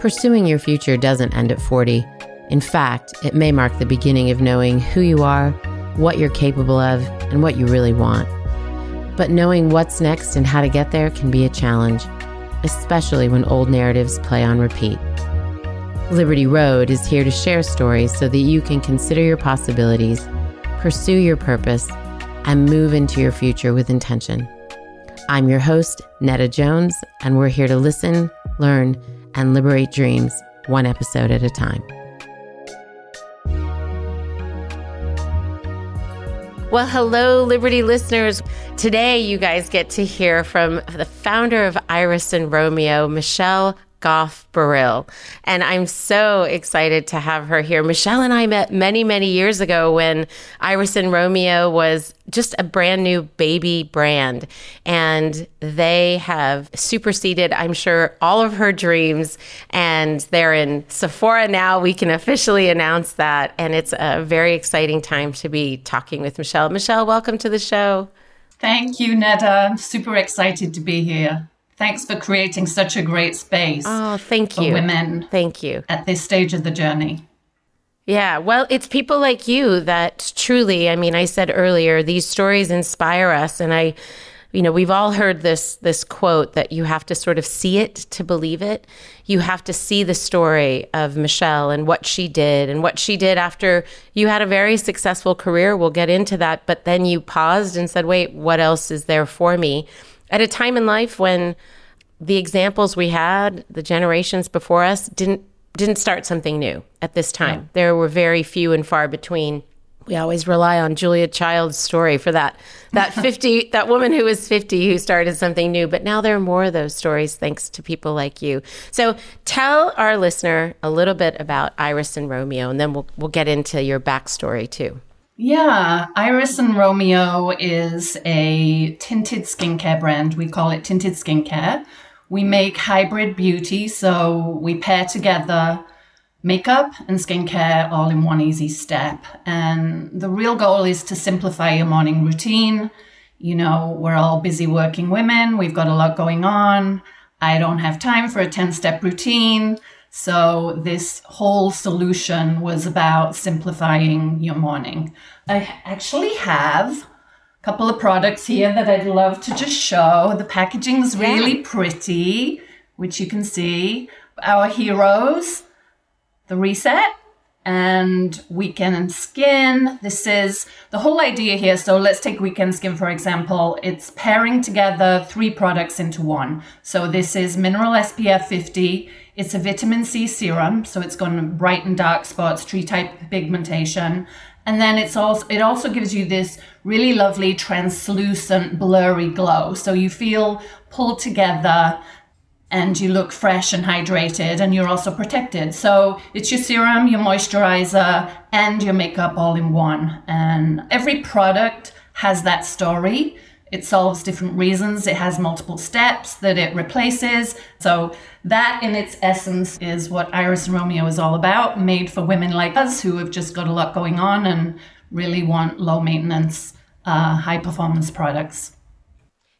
Pursuing your future doesn't end at 40. In fact, it may mark the beginning of knowing who you are, what you're capable of, and what you really want. But knowing what's next and how to get there can be a challenge, especially when old narratives play on repeat. Liberty Road is here to share stories so that you can consider your possibilities, pursue your purpose, and move into your future with intention. I'm your host, Nada Jones, and we're here to listen, learn, and liberate dreams one episode at a time. Well, hello, Liberty listeners. Today, you guys get to hear from the founder of Iris and Romeo, Michele Gough Baril. And I'm so excited to have her here. Michele and I met many, many years ago when Iris and Romeo was just a brand new baby brand. And they have superseded, I'm sure, all of her dreams. And they're in Sephora now. We can officially announce that. And it's a very exciting time to be talking with Michele. Michele, welcome to the show. Thank you, Nada. I'm super excited to be here. Thanks for creating such a great space. Oh, thank for you. women Thank you. at this stage of the journey. Yeah, well, it's people like you that truly, I mean, I said earlier, these stories inspire us and I you know, we've all heard this this quote that you have to sort of see it to believe it. You have to see the story of Michele and what she did and what she did after you had a very successful career. We'll get into that, but then you paused and said, "Wait, what else is there for me?" At a time in life when the examples we had, the generations before us didn't didn't start something new at this time. There were very few and far between. We always rely on Julia Child's story for that that 50 that woman who was 50 who started something new, but now there are more of those stories thanks to people like you. So tell our listener a little bit about Iris and Romeo and then we'll we'll get into your backstory too. Yeah, Iris and Romeo is a tinted skincare brand. We call it tinted skincare. We make hybrid beauty, so we pair together makeup and skincare all in one easy step. And the real goal is to simplify your morning routine. You know, we're all busy working women, we've got a lot going on. I don't have time for a 10 step routine. So, this whole solution was about simplifying your morning. I actually have a couple of products here that I'd love to just show. The packaging is really pretty, which you can see. Our heroes the reset and weekend skin. This is the whole idea here. So let's take weekend skin for example. It's pairing together three products into one. So this is mineral SPF 50. It's a vitamin C serum, so it's going to brighten dark spots, tree type pigmentation. And then it's also it also gives you this really lovely translucent blurry glow. So you feel pulled together and you look fresh and hydrated and you're also protected. So it's your serum, your moisturizer, and your makeup all in one. And every product has that story. It solves different reasons. It has multiple steps that it replaces. So that in its essence is what Iris and Romeo is all about, made for women like us who have just got a lot going on and really want low maintenance, uh, high performance products.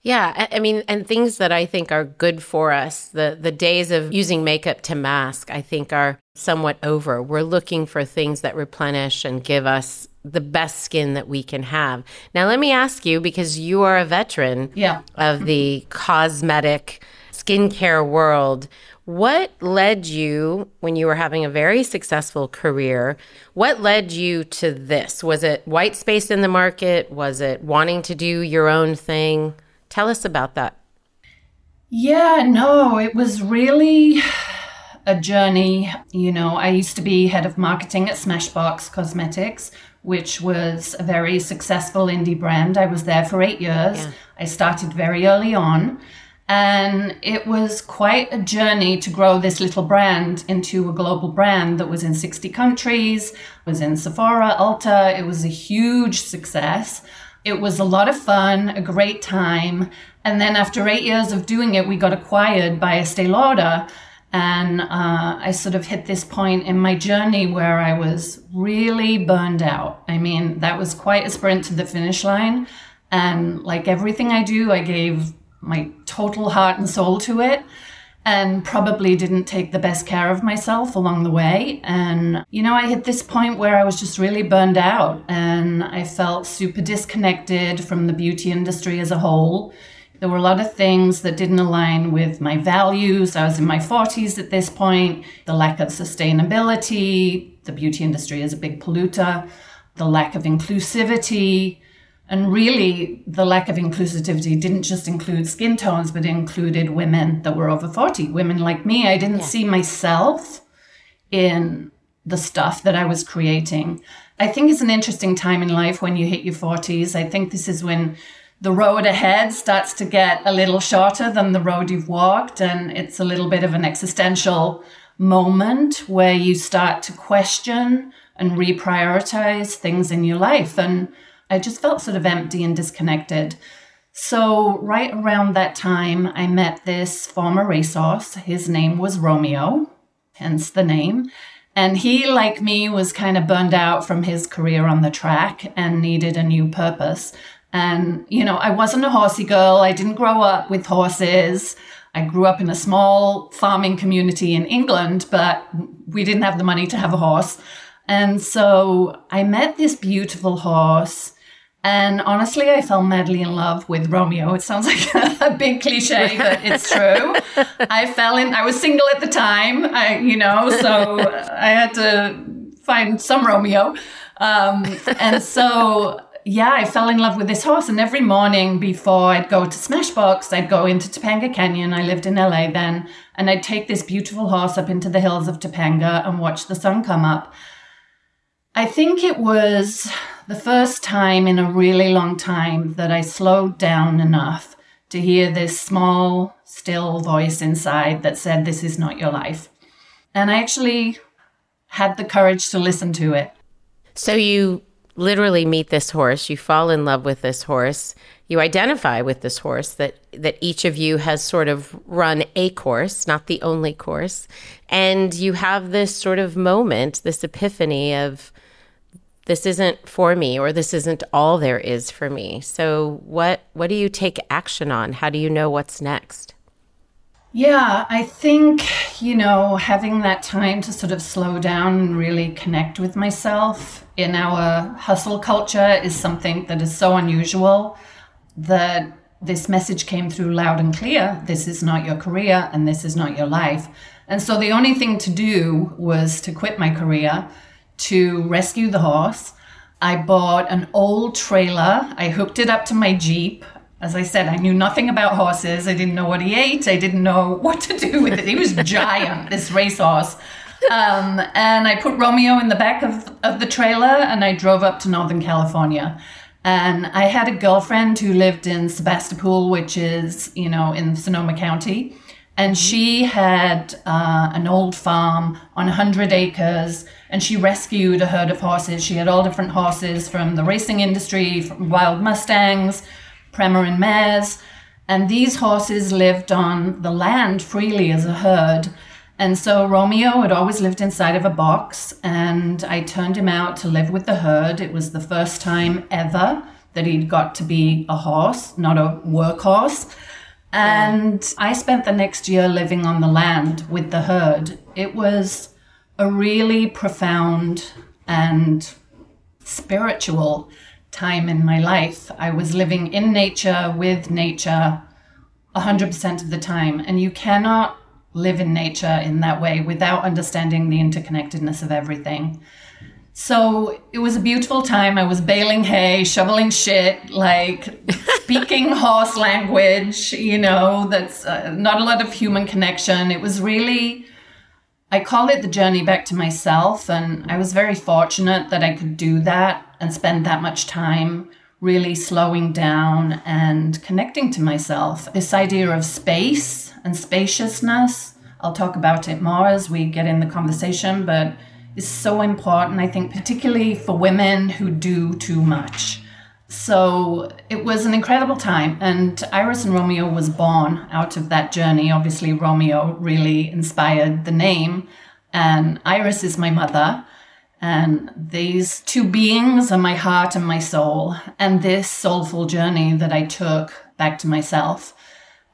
Yeah, I mean, and things that I think are good for us. The the days of using makeup to mask, I think, are somewhat over. We're looking for things that replenish and give us the best skin that we can have. Now, let me ask you, because you are a veteran yeah. of the cosmetic skincare world. What led you, when you were having a very successful career, what led you to this? Was it white space in the market? Was it wanting to do your own thing? Tell us about that. Yeah, no, it was really a journey. You know, I used to be head of marketing at Smashbox Cosmetics, which was a very successful indie brand. I was there for eight years. Yeah. I started very early on. And it was quite a journey to grow this little brand into a global brand that was in 60 countries, was in Sephora, Ulta. It was a huge success. It was a lot of fun, a great time. And then after eight years of doing it, we got acquired by Estee Lauder. And uh, I sort of hit this point in my journey where I was really burned out. I mean, that was quite a sprint to the finish line. And like everything I do, I gave my total heart and soul to it and probably didn't take the best care of myself along the way. And, you know, I hit this point where I was just really burned out and I felt super disconnected from the beauty industry as a whole. There were a lot of things that didn't align with my values. I was in my 40s at this point. The lack of sustainability, the beauty industry is a big polluter, the lack of inclusivity, and really, the lack of inclusivity didn't just include skin tones, but included women that were over 40, women like me. I didn't yeah. see myself in the stuff that I was creating. I think it's an interesting time in life when you hit your 40s. I think this is when the road ahead starts to get a little shorter than the road you've walked. And it's a little bit of an existential moment where you start to question and reprioritize things in your life. And I just felt sort of empty and disconnected. So, right around that time, I met this former racehorse. His name was Romeo, hence the name. And he, like me, was kind of burned out from his career on the track and needed a new purpose. And, you know, I wasn't a horsey girl. I didn't grow up with horses. I grew up in a small farming community in England, but we didn't have the money to have a horse. And so I met this beautiful horse and honestly, I fell madly in love with Romeo. It sounds like a big cliche, but it's true. I fell in, I was single at the time, I, you know, so I had to find some Romeo. Um, and so, yeah, I fell in love with this horse. And every morning before I'd go to Smashbox, I'd go into Topanga Canyon. I lived in LA then. And I'd take this beautiful horse up into the hills of Topanga and watch the sun come up. I think it was the first time in a really long time that I slowed down enough to hear this small, still voice inside that said, This is not your life. And I actually had the courage to listen to it. So you literally meet this horse, you fall in love with this horse, you identify with this horse that that each of you has sort of run a course, not the only course, and you have this sort of moment, this epiphany of this isn't for me or this isn't all there is for me. So what what do you take action on? How do you know what's next? Yeah, I think, you know, having that time to sort of slow down and really connect with myself in our hustle culture is something that is so unusual that this message came through loud and clear. This is not your career and this is not your life. And so the only thing to do was to quit my career to rescue the horse. I bought an old trailer. I hooked it up to my Jeep. As I said, I knew nothing about horses. I didn't know what he ate. I didn't know what to do with it. He was giant, this racehorse. Um, and I put Romeo in the back of, of the trailer and I drove up to Northern California. And I had a girlfriend who lived in Sebastopol, which is, you know, in Sonoma County. And she had uh, an old farm on 100 acres and she rescued a herd of horses. She had all different horses from the racing industry, from wild Mustangs, Premarin mares. And these horses lived on the land freely as a herd. And so Romeo had always lived inside of a box, and I turned him out to live with the herd. It was the first time ever that he'd got to be a horse, not a workhorse. And yeah. I spent the next year living on the land with the herd. It was a really profound and spiritual time in my life. I was living in nature with nature 100% of the time. And you cannot live in nature in that way without understanding the interconnectedness of everything. So it was a beautiful time. I was baling hay, shoveling shit, like speaking horse language, you know, that's uh, not a lot of human connection. It was really, I call it the journey back to myself. And I was very fortunate that I could do that and spend that much time really slowing down and connecting to myself. This idea of space and spaciousness, I'll talk about it more as we get in the conversation, but is so important, I think, particularly for women who do too much. So it was an incredible time, and Iris and Romeo was born out of that journey. Obviously, Romeo really inspired the name, and Iris is my mother. And these two beings are my heart and my soul, and this soulful journey that I took back to myself.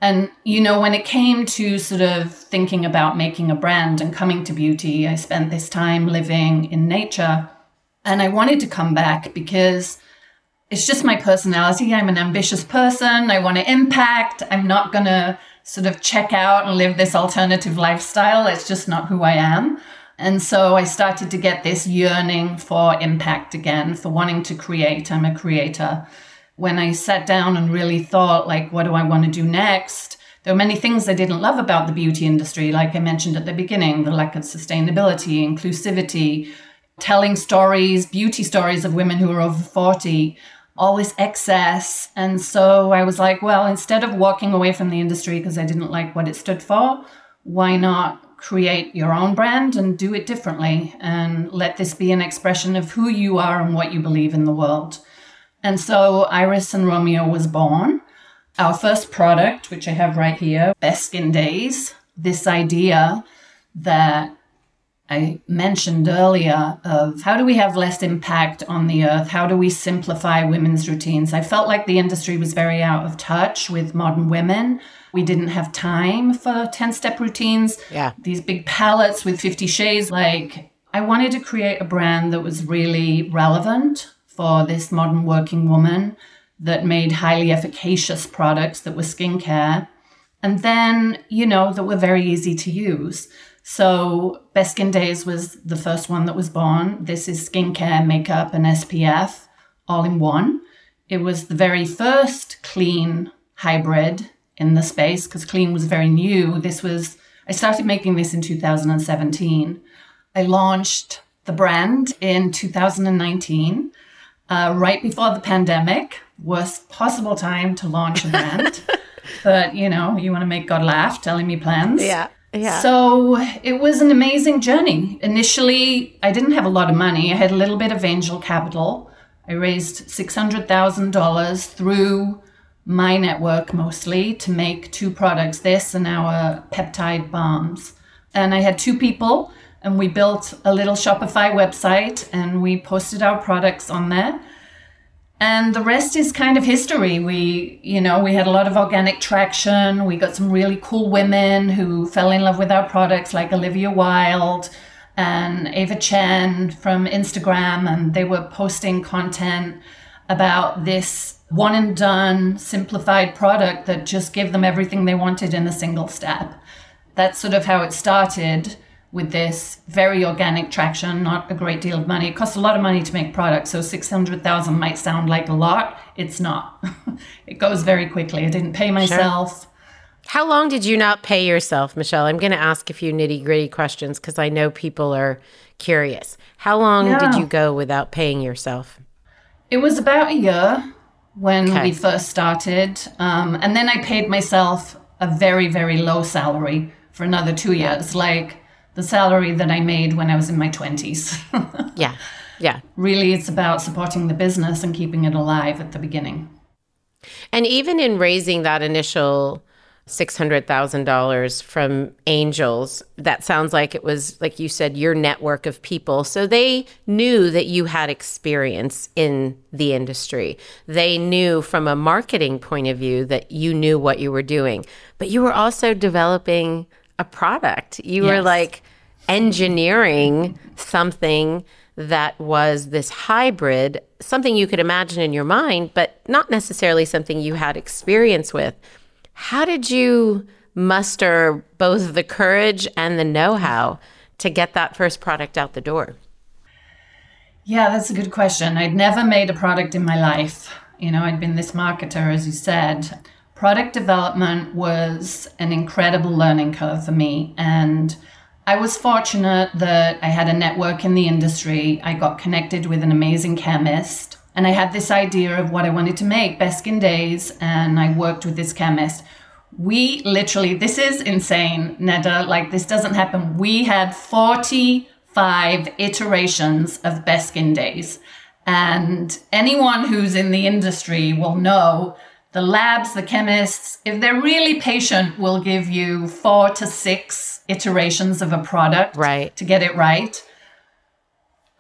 And, you know, when it came to sort of thinking about making a brand and coming to beauty, I spent this time living in nature. And I wanted to come back because it's just my personality. I'm an ambitious person. I want to impact. I'm not going to sort of check out and live this alternative lifestyle. It's just not who I am. And so I started to get this yearning for impact again, for wanting to create. I'm a creator when I sat down and really thought, like, what do I want to do next? There were many things I didn't love about the beauty industry, like I mentioned at the beginning the lack of sustainability, inclusivity, telling stories, beauty stories of women who are over 40, all this excess. And so I was like, well, instead of walking away from the industry because I didn't like what it stood for, why not create your own brand and do it differently and let this be an expression of who you are and what you believe in the world? And so Iris and Romeo was born. Our first product, which I have right here, Best Skin Days, this idea that I mentioned earlier of how do we have less impact on the earth? How do we simplify women's routines? I felt like the industry was very out of touch with modern women. We didn't have time for 10 step routines. Yeah. These big palettes with 50 shades. Like, I wanted to create a brand that was really relevant for this modern working woman that made highly efficacious products that were skincare. And then, you know, that were very easy to use. So, Best Skin Days was the first one that was born. This is skincare, makeup, and SPF all in one. It was the very first clean hybrid in the space because clean was very new. This was, I started making this in 2017. I launched the brand in 2019 uh, right before the pandemic. Worst possible time to launch a brand. but, you know, you want to make God laugh, telling me plans. Yeah. Yeah. So it was an amazing journey. Initially, I didn't have a lot of money. I had a little bit of angel capital. I raised $600,000 through my network mostly to make two products this and our peptide balms. And I had two people and we built a little Shopify website and we posted our products on there. And the rest is kind of history. We, you know, we had a lot of organic traction. We got some really cool women who fell in love with our products, like Olivia Wilde and Eva Chen from Instagram. And they were posting content about this one and done simplified product that just gave them everything they wanted in a single step. That's sort of how it started with this very organic traction, not a great deal of money. It costs a lot of money to make products, so 600,000 might sound like a lot. It's not. it goes very quickly. I didn't pay myself. Sure. How long did you not pay yourself, Michele? I'm going to ask a few nitty gritty questions because I know people are curious. How long yeah. did you go without paying yourself? It was about a year when okay. we first started. Um, and then I paid myself a very, very low salary for another two years, like the salary that I made when I was in my 20s. yeah. Yeah. Really, it's about supporting the business and keeping it alive at the beginning. And even in raising that initial $600,000 from angels. That sounds like it was, like you said, your network of people. So they knew that you had experience in the industry. They knew from a marketing point of view that you knew what you were doing, but you were also developing a product. You yes. were like engineering something that was this hybrid, something you could imagine in your mind, but not necessarily something you had experience with. How did you muster both the courage and the know how to get that first product out the door? Yeah, that's a good question. I'd never made a product in my life. You know, I'd been this marketer, as you said. Product development was an incredible learning curve for me. And I was fortunate that I had a network in the industry. I got connected with an amazing chemist and I had this idea of what I wanted to make, Best Skin Days, and I worked with this chemist. We literally, this is insane, Nada. Like, this doesn't happen. We had 45 iterations of Best Skin Days. And anyone who's in the industry will know the labs, the chemists, if they're really patient, will give you four to six iterations of a product right. to get it right.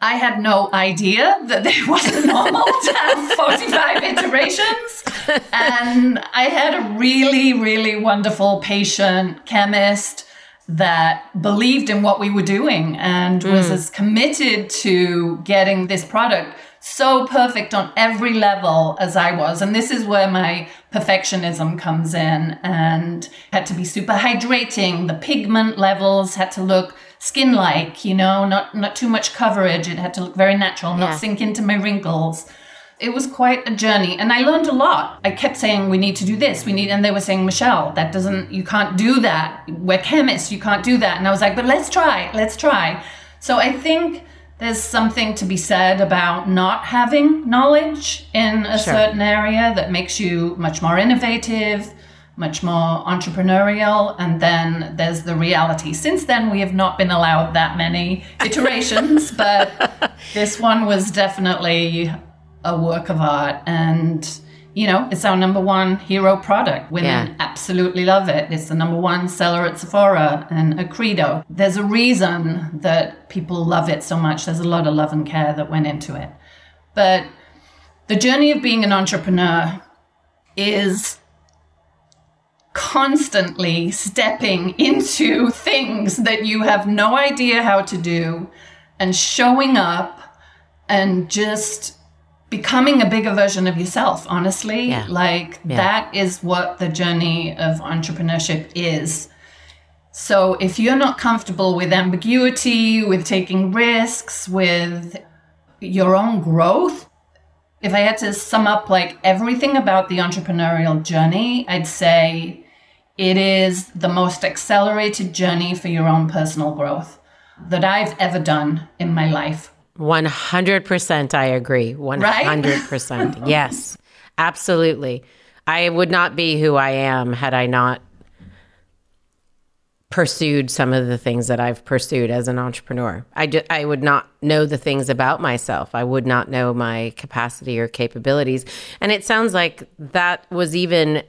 I had no idea that it wasn't normal to have 45 iterations. And I had a really, really wonderful patient chemist that believed in what we were doing and mm. was as committed to getting this product so perfect on every level as I was. And this is where my perfectionism comes in and had to be super hydrating. The pigment levels had to look skin like, you know, not not too much coverage. It had to look very natural, not yeah. sink into my wrinkles. It was quite a journey and I learned a lot. I kept saying we need to do this, we need and they were saying, Michele, that doesn't you can't do that. We're chemists, you can't do that. And I was like, but let's try, let's try. So I think there's something to be said about not having knowledge in a sure. certain area that makes you much more innovative, much more entrepreneurial. And then there's the reality. Since then, we have not been allowed that many iterations, but this one was definitely a work of art. And you know, it's our number one hero product. Women yeah. absolutely love it. It's the number one seller at Sephora and a Credo. There's a reason that people love it so much. There's a lot of love and care that went into it. But the journey of being an entrepreneur is constantly stepping into things that you have no idea how to do and showing up and just becoming a bigger version of yourself, honestly. Yeah. Like yeah. that is what the journey of entrepreneurship is. So if you're not comfortable with ambiguity, with taking risks, with your own growth, if I had to sum up like everything about the entrepreneurial journey, I'd say it is the most accelerated journey for your own personal growth that I've ever done in my life. 100% I agree. 100%. Right? yes, absolutely. I would not be who I am had I not pursued some of the things that I've pursued as an entrepreneur. I, just, I would not know the things about myself. I would not know my capacity or capabilities. And it sounds like that was even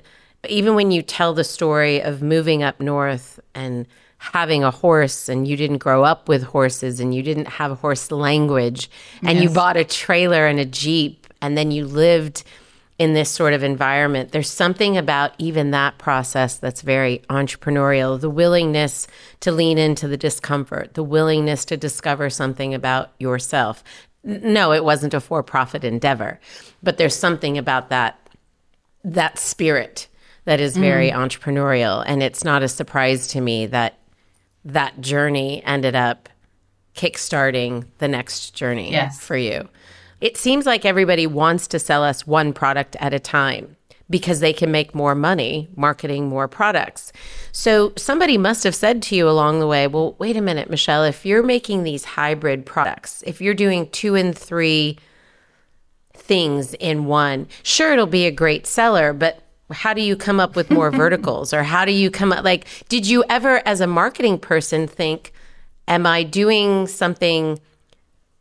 even when you tell the story of moving up north and having a horse and you didn't grow up with horses and you didn't have horse language and yes. you bought a trailer and a Jeep and then you lived in this sort of environment. There's something about even that process that's very entrepreneurial the willingness to lean into the discomfort, the willingness to discover something about yourself. No, it wasn't a for profit endeavor, but there's something about that that spirit that is very mm. entrepreneurial and it's not a surprise to me that that journey ended up kickstarting the next journey yes. for you. It seems like everybody wants to sell us one product at a time because they can make more money marketing more products. So somebody must have said to you along the way, well, wait a minute, Michele, if you're making these hybrid products, if you're doing two and three things in one, sure, it'll be a great seller, but how do you come up with more verticals? Or how do you come up like did you ever as a marketing person think am I doing something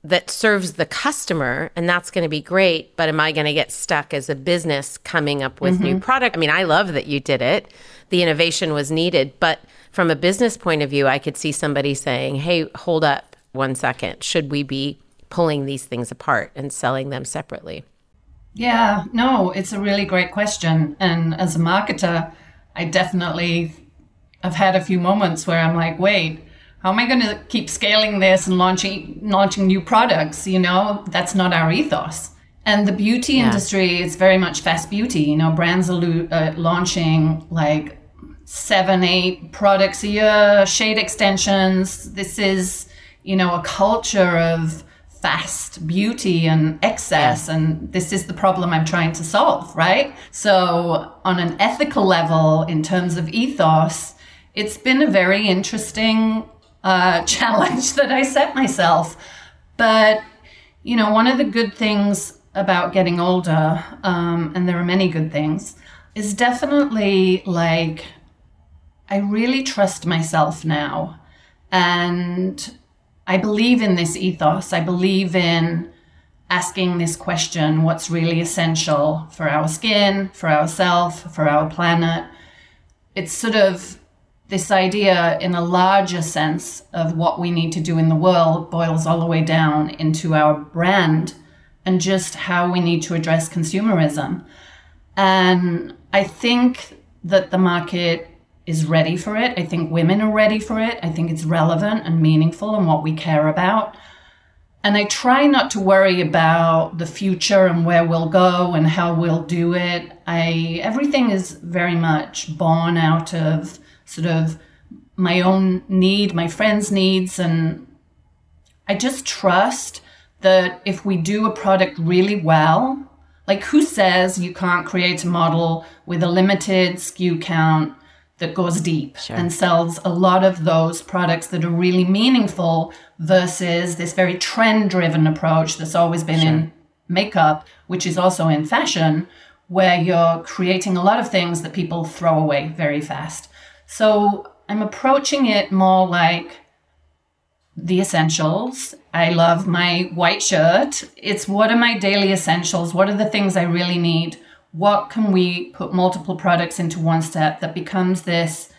that serves the customer and that's going to be great but am i going to get stuck as a business coming up with mm-hmm. new product? I mean i love that you did it. The innovation was needed but from a business point of view i could see somebody saying hey hold up one second. Should we be pulling these things apart and selling them separately yeah no it's a really great question and as a marketer i definitely have had a few moments where i'm like wait how am I going to keep scaling this and launching launching new products? You know, that's not our ethos. And the beauty yeah. industry is very much fast beauty. You know, brands are uh, launching like seven, eight products a year, shade extensions. This is, you know, a culture of fast beauty and excess. And this is the problem I'm trying to solve, right? So, on an ethical level, in terms of ethos, it's been a very interesting uh, challenge that I set myself. But, you know, one of the good things about getting older, um, and there are many good things, is definitely like I really trust myself now. And I believe in this ethos. I believe in asking this question what's really essential for our skin, for ourselves, for our planet. It's sort of this idea in a larger sense of what we need to do in the world boils all the way down into our brand and just how we need to address consumerism. And I think that the market is ready for it. I think women are ready for it. I think it's relevant and meaningful and what we care about. And I try not to worry about the future and where we'll go and how we'll do it. I everything is very much born out of sort of my own need, my friends' needs. And I just trust that if we do a product really well, like who says you can't create a model with a limited SKU count that goes deep sure. and sells a lot of those products that are really meaningful versus this very trend driven approach that's always been sure. in makeup, which is also in fashion, where you're creating a lot of things that people throw away very fast. So I'm approaching it more like the essentials. I love my white shirt. It's what are my daily essentials? What are the things I really need? What can we put multiple products into one step that becomes this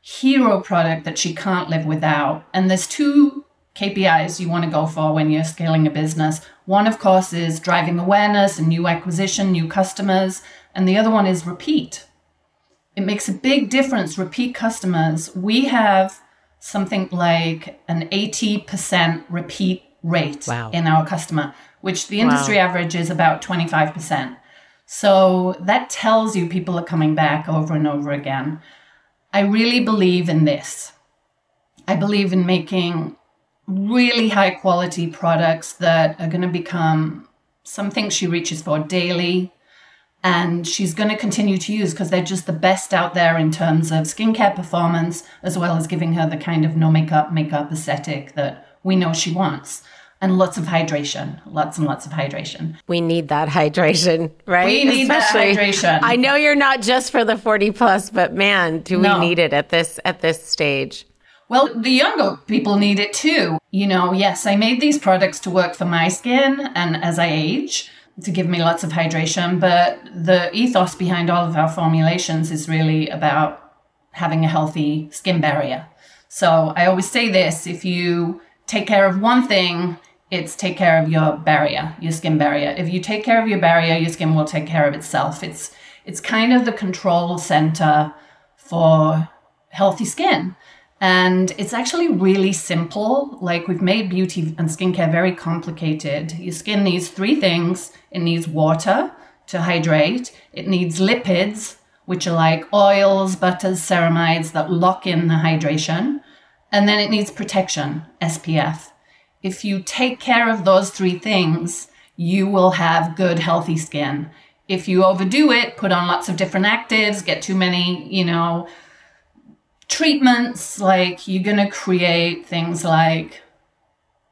hero product that she can't live without? And there's two KPIs you want to go for when you're scaling a business. One, of course, is driving awareness and new acquisition, new customers. And the other one is repeat. It makes a big difference. Repeat customers, we have something like an 80% repeat rate wow. in our customer, which the industry wow. average is about 25%. So that tells you people are coming back over and over again. I really believe in this. I believe in making really high quality products that are going to become something she reaches for daily, and she's going to continue to use because they're just the best out there in terms of skincare performance, as well as giving her the kind of no makeup, makeup aesthetic that we know she wants. And lots of hydration, lots and lots of hydration. We need that hydration, right? We need Especially, that hydration. I know you're not just for the 40 plus, but man, do we no. need it at this at this stage? Well, the younger people need it too. You know, yes, I made these products to work for my skin and as I age, to give me lots of hydration. But the ethos behind all of our formulations is really about having a healthy skin barrier. So I always say this if you take care of one thing, it's take care of your barrier, your skin barrier. If you take care of your barrier, your skin will take care of itself. It's it's kind of the control center for healthy skin. And it's actually really simple. Like we've made beauty and skincare very complicated. Your skin needs three things it needs water to hydrate, it needs lipids, which are like oils, butters, ceramides that lock in the hydration. And then it needs protection, SPF. If you take care of those three things, you will have good, healthy skin. If you overdo it, put on lots of different actives, get too many, you know, treatments, like you're going to create things like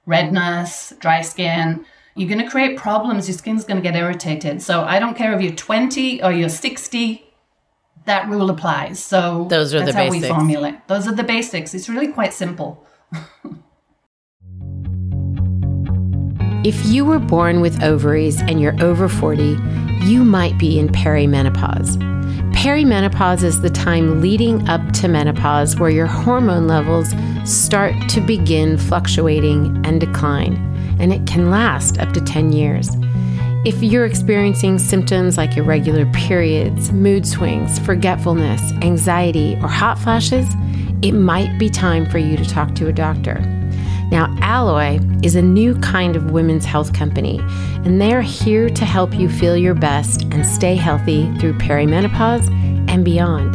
redness, dry skin. You're going to create problems. Your skin's going to get irritated. So I don't care if you're 20 or you're 60, that rule applies. So those are that's the how basics. we formulate. Those are the basics. It's really quite simple. If you were born with ovaries and you're over 40, you might be in perimenopause. Perimenopause is the time leading up to menopause where your hormone levels start to begin fluctuating and decline, and it can last up to 10 years. If you're experiencing symptoms like irregular periods, mood swings, forgetfulness, anxiety, or hot flashes, it might be time for you to talk to a doctor. Now, Alloy is a new kind of women's health company, and they are here to help you feel your best and stay healthy through perimenopause and beyond.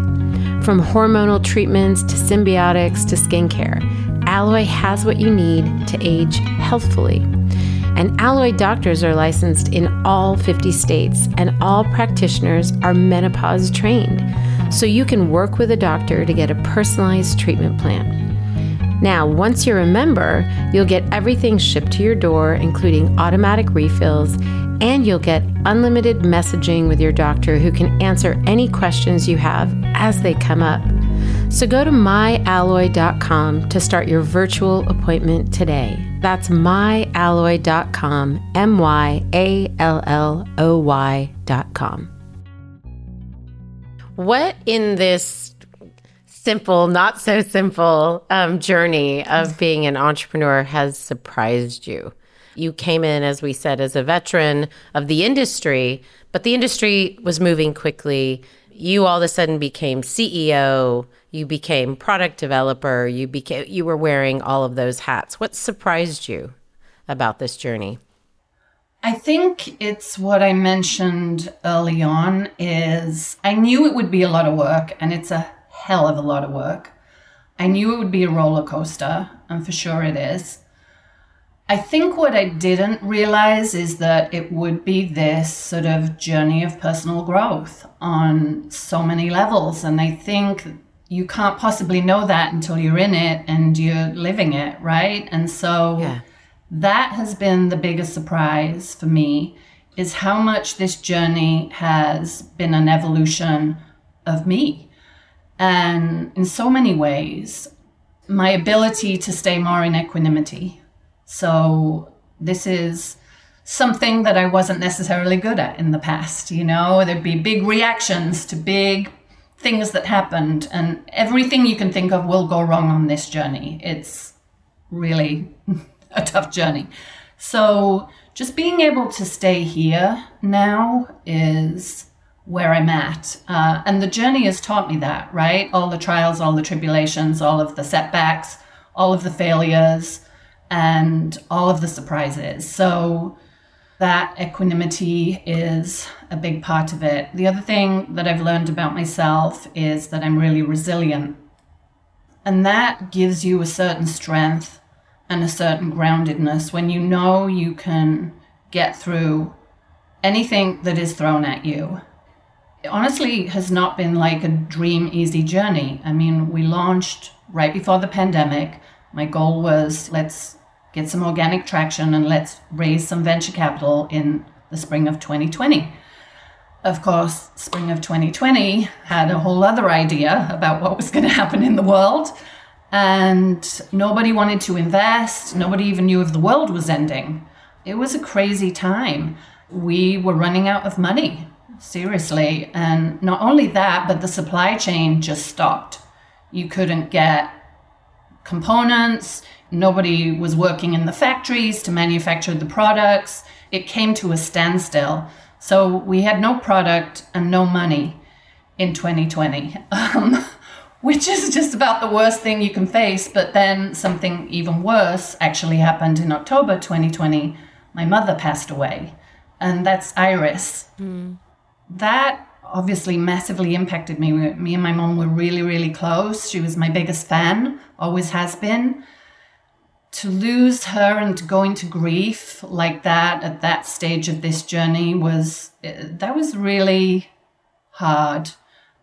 From hormonal treatments to symbiotics to skincare, Alloy has what you need to age healthfully. And Alloy doctors are licensed in all 50 states, and all practitioners are menopause trained. So you can work with a doctor to get a personalized treatment plan. Now, once you're a member, you'll get everything shipped to your door, including automatic refills, and you'll get unlimited messaging with your doctor who can answer any questions you have as they come up. So go to myalloy.com to start your virtual appointment today. That's myalloy.com, M Y A L L O Y.com. What in this simple, not so simple um, journey of being an entrepreneur has surprised you? You came in, as we said, as a veteran of the industry, but the industry was moving quickly. You all of a sudden became CEO, you became product developer, you became you were wearing all of those hats. What surprised you about this journey? I think it's what I mentioned early on is I knew it would be a lot of work and it's a hell of a lot of work. I knew it would be a roller coaster, and for sure it is. I think what I didn't realize is that it would be this sort of journey of personal growth on so many levels. And I think you can't possibly know that until you're in it and you're living it, right? And so Yeah. that has been the biggest surprise for me is how much this journey has been an evolution of me. And in so many ways, my ability to stay more in equanimity. So this is something that I wasn't necessarily good at in the past. You know, there'd be big reactions to big things that happened, and everything you can think of will go wrong on this journey. It's really a tough journey. So just being able to stay here now is where I'm at. Uh, and the journey has taught me that, right? All the trials, all the tribulations, all of the setbacks, all of the failures, and all of the surprises. So that equanimity is a big part of it. The other thing that I've learned about myself is that I'm really resilient. And that gives you a certain strength and a certain groundedness when you know you can get through anything that is thrown at you. Honestly has not been like a dream easy journey. I mean, we launched right before the pandemic. My goal was let's get some organic traction and let's raise some venture capital in the spring of 2020. Of course, spring of 2020 had a whole other idea about what was going to happen in the world. And nobody wanted to invest. Nobody even knew if the world was ending. It was a crazy time. We were running out of money, seriously. And not only that, but the supply chain just stopped. You couldn't get components. Nobody was working in the factories to manufacture the products. It came to a standstill. So we had no product and no money in 2020, um, which is just about the worst thing you can face. But then something even worse actually happened in October 2020. My mother passed away, and that's Iris. That obviously massively impacted me. Me and my mom were really, really close. She was my biggest fan, always has been. To lose her and to go into grief like that at that stage of this journey was eh, that was really hard.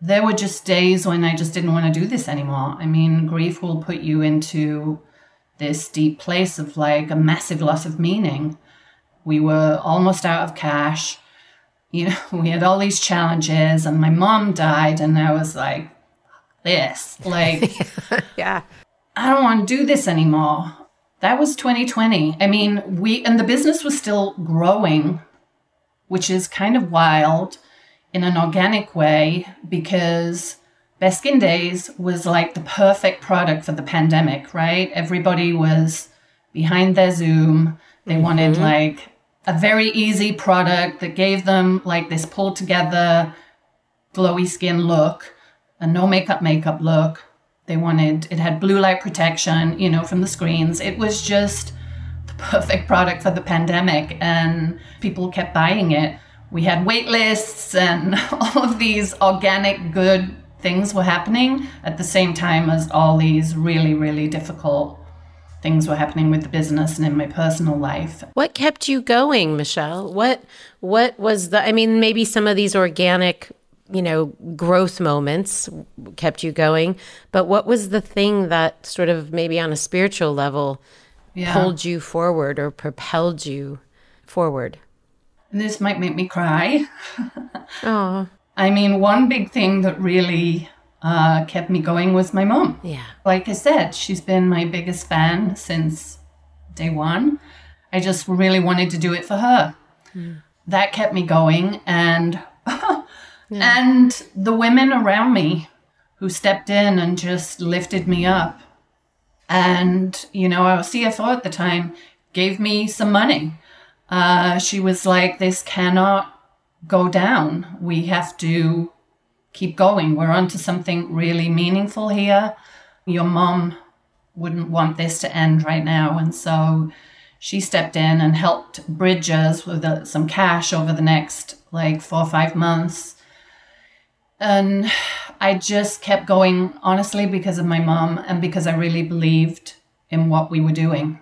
There were just days when i just didn't want to do this anymore. I mean grief will put you into this deep place of like a massive loss of meaning. We were almost out of cash you know, we had all these challenges and my mom died and I was like, this, like, Yeah. I don't want to do this anymore. That was 2020. I mean, we, and the business was still growing, which is kind of wild in an organic way because Best Skin Days was like the perfect product for the pandemic, right? Everybody was behind their Zoom. They wanted mm-hmm. like a very easy product that gave them like this pulled together glowy skin look, a no makeup makeup look. They wanted it had blue light protection, you know, from the screens. It was just the perfect product for the pandemic and people kept buying it. We had wait lists and all of these organic good things were happening at the same time as all these really really difficult things were happening with the business and in my personal life. What kept you going, Michele? What what was the I mean maybe some of these organic, you know, growth moments kept you going, but what was the thing that sort of maybe on a spiritual level Yeah. pulled you forward or propelled you forward? This might make me cry. Oh, I mean, one big thing that really uh, kept me going was my mom. yeah. Like I said, she's been my biggest fan since day one. I just really wanted to do it for her. That kept me going, and and the women around me who stepped in and just lifted me up. And you know, our CFO at the time gave me some money. Uh, she was like, "This cannot go down. We have to keep going. We're onto something really meaningful here. Your mom wouldn't want this to end right now. And so she stepped in and helped bridge us with uh, some cash over the next like four or five months. And I just kept going, honestly, because of my mom and because I really believed in what we were doing.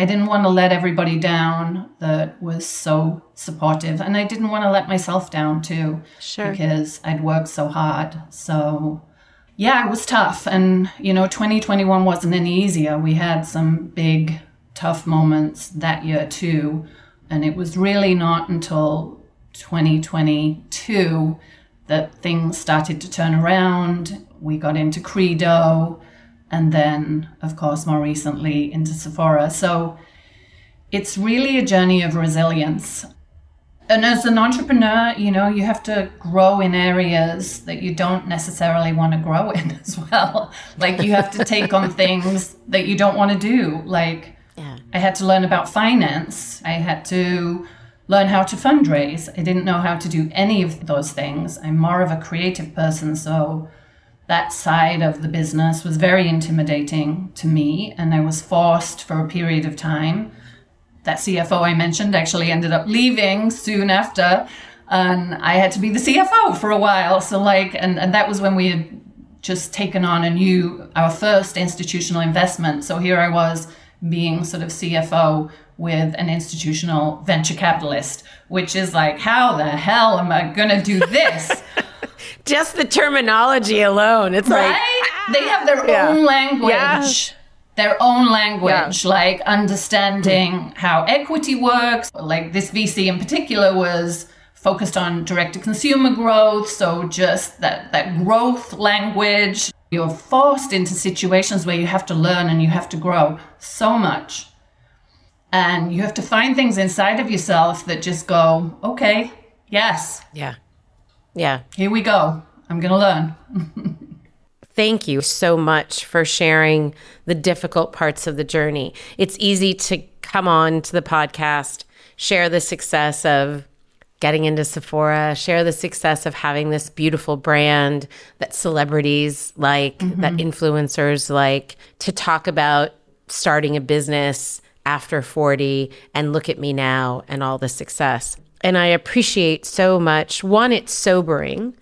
I didn't want to let everybody down that was so supportive. And I didn't want to let myself down too. Sure. Because I'd worked so hard. So, yeah, it was tough. And, you know, 2021 wasn't any easier. We had some big, tough moments that year too. And it was really not until 2022 that things started to turn around. We got into Credo and then, of course, more recently into Sephora. So it's really a journey of resilience. And as an entrepreneur, you know, you have to grow in areas that you don't necessarily want to grow in as well. Like you have to take on things that you don't want to do. Like Yeah. I had to learn about finance. I had to learn how to fundraise. I didn't know how to do any of those things. I'm more of a creative person, so that side of the business was very intimidating to me, and I was forced for a period of time. That CFO I mentioned actually ended up leaving soon after, and I had to be the CFO for a while. So, like, and, and that was when we had just taken on a new, our first institutional investment. So here I was being sort of CFO with an institutional venture capitalist, which is like, how the hell am I going to do this? Just the terminology alone. It's like right? They have their Yeah. own language. Yeah. Their own language, like understanding how equity works. Like this VC in particular was focused on direct to consumer growth. So just that, that growth language. You're forced into situations where you have to learn and you have to grow so much. And you have to find things inside of yourself that just go, okay, yes, Yeah. Yeah. here we go. I'm going to learn. Thank you so much for sharing the difficult parts of the journey. It's easy to come on to the podcast, share the success of getting into Sephora, share the success of having this beautiful brand that celebrities like, mm-hmm. that influencers like, to talk about starting a business after 40 and look at me now and all the success. And I appreciate so much. One, it's sobering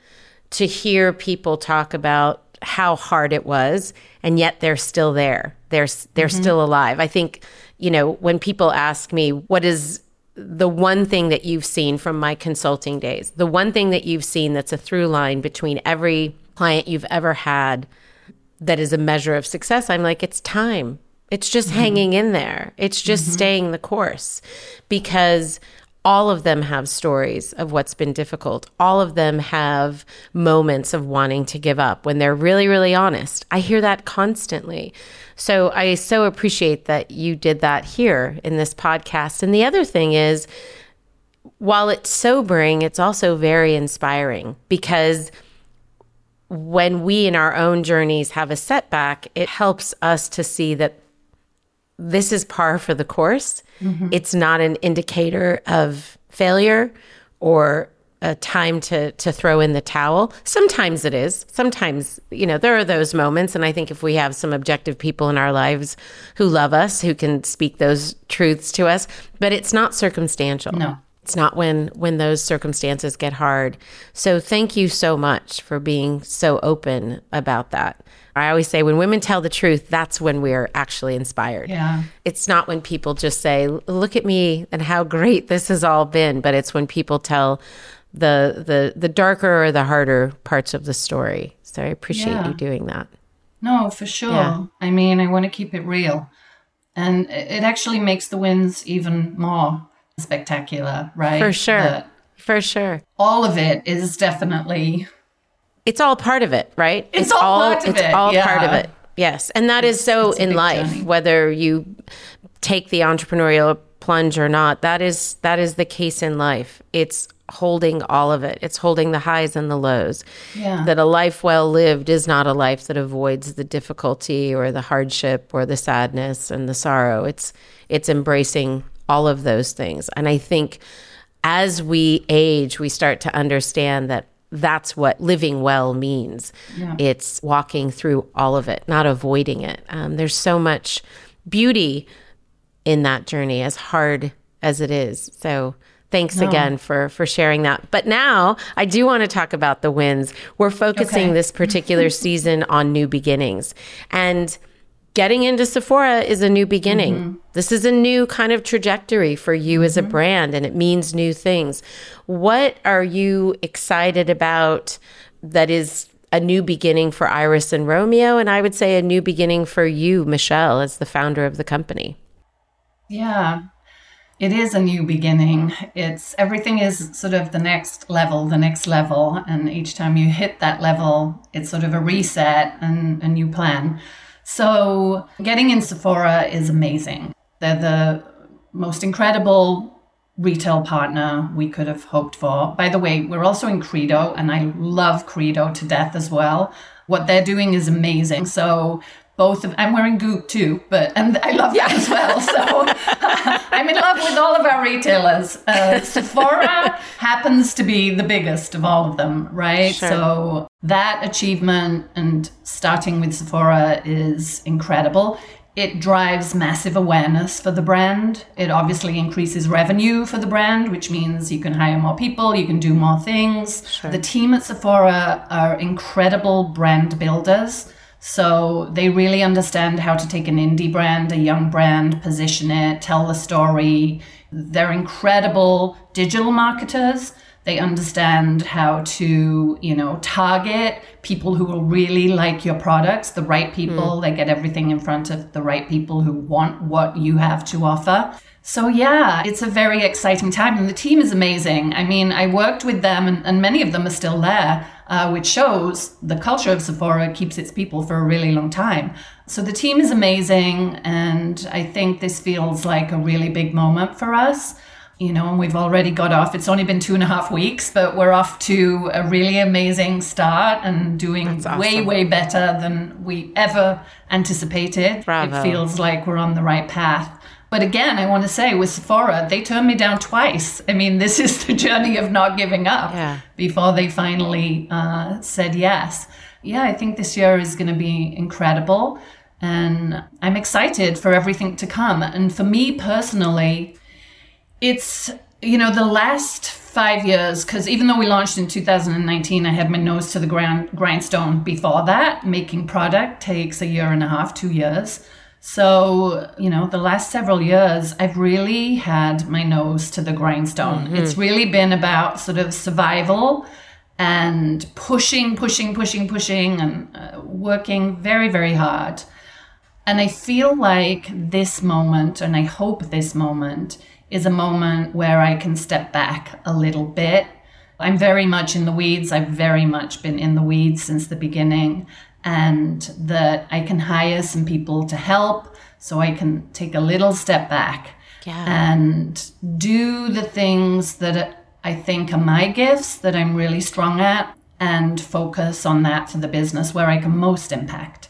to hear people talk about how hard it was and yet they're still there. They're they're mm-hmm. still alive. I think you know when people ask me what is the one thing that you've seen from my consulting days? The one thing that you've seen that's a through line between every client you've ever had that is a measure of success i'm like it's time. It's just mm-hmm. hanging in there. It's just mm-hmm. staying the course. Because all of them have stories of what's been difficult. All of them have moments of wanting to give up when they're really, really honest. I hear that constantly. So I so appreciate that you did that here in this podcast. And the other thing is, while it's sobering, it's also very inspiring because when we in our own journeys have a setback, it helps us to see that this is par for the course. Mm-hmm. It's not an indicator of failure or a time to to throw in the towel. Sometimes it is. Sometimes, you know, there are those moments and I think if we have some objective people in our lives who love us, who can speak those truths to us, but it's not circumstantial. No. It's not when when those circumstances get hard. So thank you so much for being so open about that. I always say when women tell the truth, that's when we're actually inspired. Yeah. It's not when people just say, "Look at me and how great this has all been," but it's when people tell the the the darker or the harder parts of the story. So I appreciate yeah. you doing that. No, for sure. Yeah. I mean, I want to keep it real. And it actually makes the wins even more spectacular, right? For sure. That for sure. All of it is definitely it's all part of it, right? It's, it's all, all part of it's it. all yeah. part of it. Yes. And that is so in life, journey. whether you take the entrepreneurial plunge or not. That is that is the case in life. It's holding all of it. It's holding the highs and the lows. Yeah. That a life well lived is not a life that avoids the difficulty or the hardship or the sadness and the sorrow. It's it's embracing all of those things. And I think as we age, we start to understand that that's what living well means. Yeah. It's walking through all of it, not avoiding it. Um, there's so much beauty in that journey, as hard as it is. So, thanks no. again for for sharing that. But now I do want to talk about the wins. We're focusing okay. this particular season on new beginnings, and getting into Sephora is a new beginning. Mm-hmm. This is a new kind of trajectory for you mm-hmm. as a mm-hmm. brand, and it means new things. What are you excited about that is a new beginning for Iris and Romeo? And I would say a new beginning for you, Michele, as the founder of the company. Yeah, it is a new beginning. It's everything is sort of the next level, the next level. And each time you hit that level, it's sort of a reset and a new plan. So getting in Sephora is amazing. They're the most incredible retail partner we could have hoped for. By the way, we're also in Credo, and I love Credo to death as well. What they're doing is amazing. So both of I'm wearing Goop too, but and I love that as well. So I'm in love with all of our retailers. Uh, Sephora happens to be the biggest of all of them, right? Sure. So that achievement and starting with Sephora is incredible. It drives massive awareness for the brand. It obviously increases revenue for the brand, which means you can hire more people, you can do more things. Sure. The team at Sephora are incredible brand builders. So they really understand how to take an indie brand, a young brand, position it, tell the story. They're incredible digital marketers. They understand how to, you know, target people who will really like your products, the right people. Mm. They get everything in front of the right people who want what you have to offer. So, yeah, it's a very exciting time. And the team is amazing. I mean, I worked with them, and, and many of them are still there, uh, which shows the culture of Sephora keeps its people for a really long time. So, the team is amazing. And I think this feels like a really big moment for us. You know, and we've already got off. It's only been two and a half weeks, but we're off to a really amazing start and doing awesome. way, way better than we ever anticipated. Bravo. It feels like we're on the right path. But again, I want to say with Sephora, they turned me down twice. I mean, this is the journey of not giving up yeah. before they finally uh, said yes. Yeah, I think this year is going to be incredible. And I'm excited for everything to come. And for me personally, it's, you know, the last five years, because even though we launched in 2019, I had my nose to the ground, grindstone before that. Making product takes a year and a half, two years. So, you know, the last several years, I've really had my nose to the grindstone. Mm-hmm. It's really been about sort of survival and pushing, pushing, pushing, pushing, and uh, working very, very hard. And I feel like this moment, and I hope this moment, is a moment where I can step back a little bit. I'm very much in the weeds. I've very much been in the weeds since the beginning, and that I can hire some people to help so I can take a little step back Yeah. and do the things that I think are my gifts that I'm really strong at and focus on that for the business where I can most impact.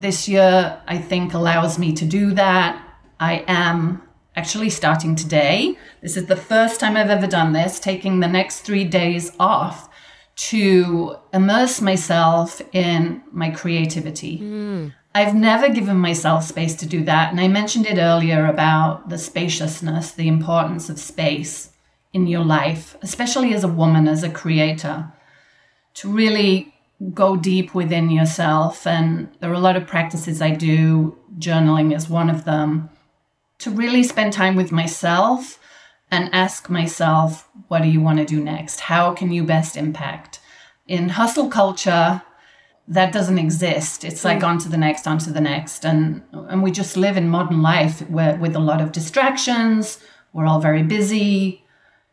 This year, I think, allows me to do that. I am actually starting today. This is the first time I've ever done this, taking the next three days off to immerse myself in my creativity. Hmm. I've never given myself space to do that. And I mentioned it earlier about the spaciousness, the importance of space in your life, especially as a woman, as a creator, to really go deep within yourself. And there are a lot of practices I do, journaling is one of them, to really spend time with myself and ask myself, what do you want to do next? How can you best impact? In hustle culture, that doesn't exist. It's like mm. on to the next, on to the next. And, and we just live in modern life where, with a lot of distractions. We're all very busy.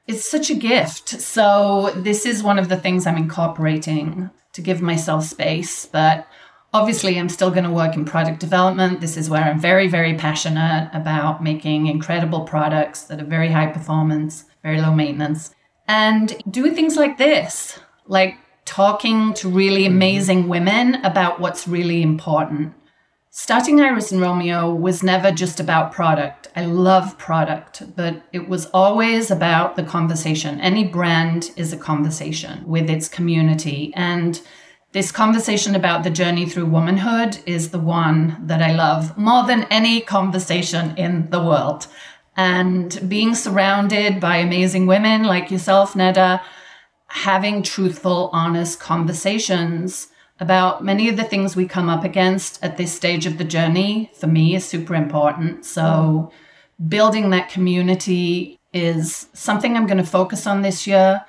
It's such a gift. So, this is one of the things I'm incorporating to give myself space. But obviously, I'm still going to work in product development. This is where I'm very, very passionate about making incredible products that are very high performance, very low maintenance, and doing things like this, like talking to really mm-hmm. amazing women about what's really important. Starting Iris and Romeo was never just about product. I love product, but it was always about the conversation. Any brand is a conversation with its community. And this conversation about the journey through womanhood is the one that I love more than any conversation in the world. And being surrounded by amazing women like yourself, Nada, having truthful, honest conversations about many of the things we come up against at this stage of the journey for me is super important. So, building that community is something I'm going to focus on this year.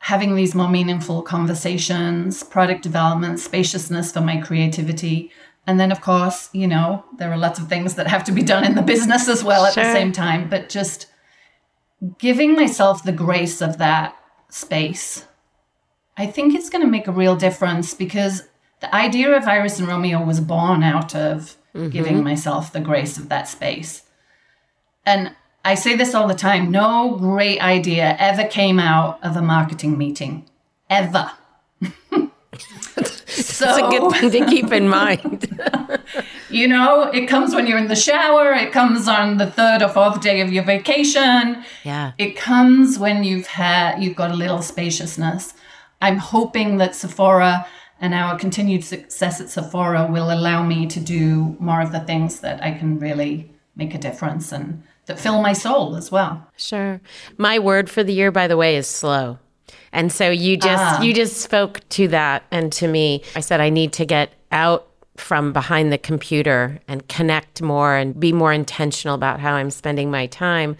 Having these more meaningful conversations, product development, spaciousness for my creativity. And then, of course, you know, there are lots of things that have to be done in the business as well at the same time, but just giving myself the grace of that space I think it's going to make a real difference because the idea of Iris and Romeo was born out of giving mm-hmm. myself the grace of that space. And I say this all the time no great idea ever came out of a marketing meeting, ever. so, That's a good thing to keep in mind. you know, it comes when you're in the shower, it comes on the third or fourth day of your vacation. yeah. It comes when you've had you've got a little spaciousness. I'm hoping that Sephora and our continued success at Sephora will allow me to do more of the things that I can really make a difference and that fill my soul as well. Sure. My word for the year, by the way, is slow. And so you just Ah. you just spoke to that and to me. I said I need to get out from behind the computer and connect more and be more intentional about how I'm spending my time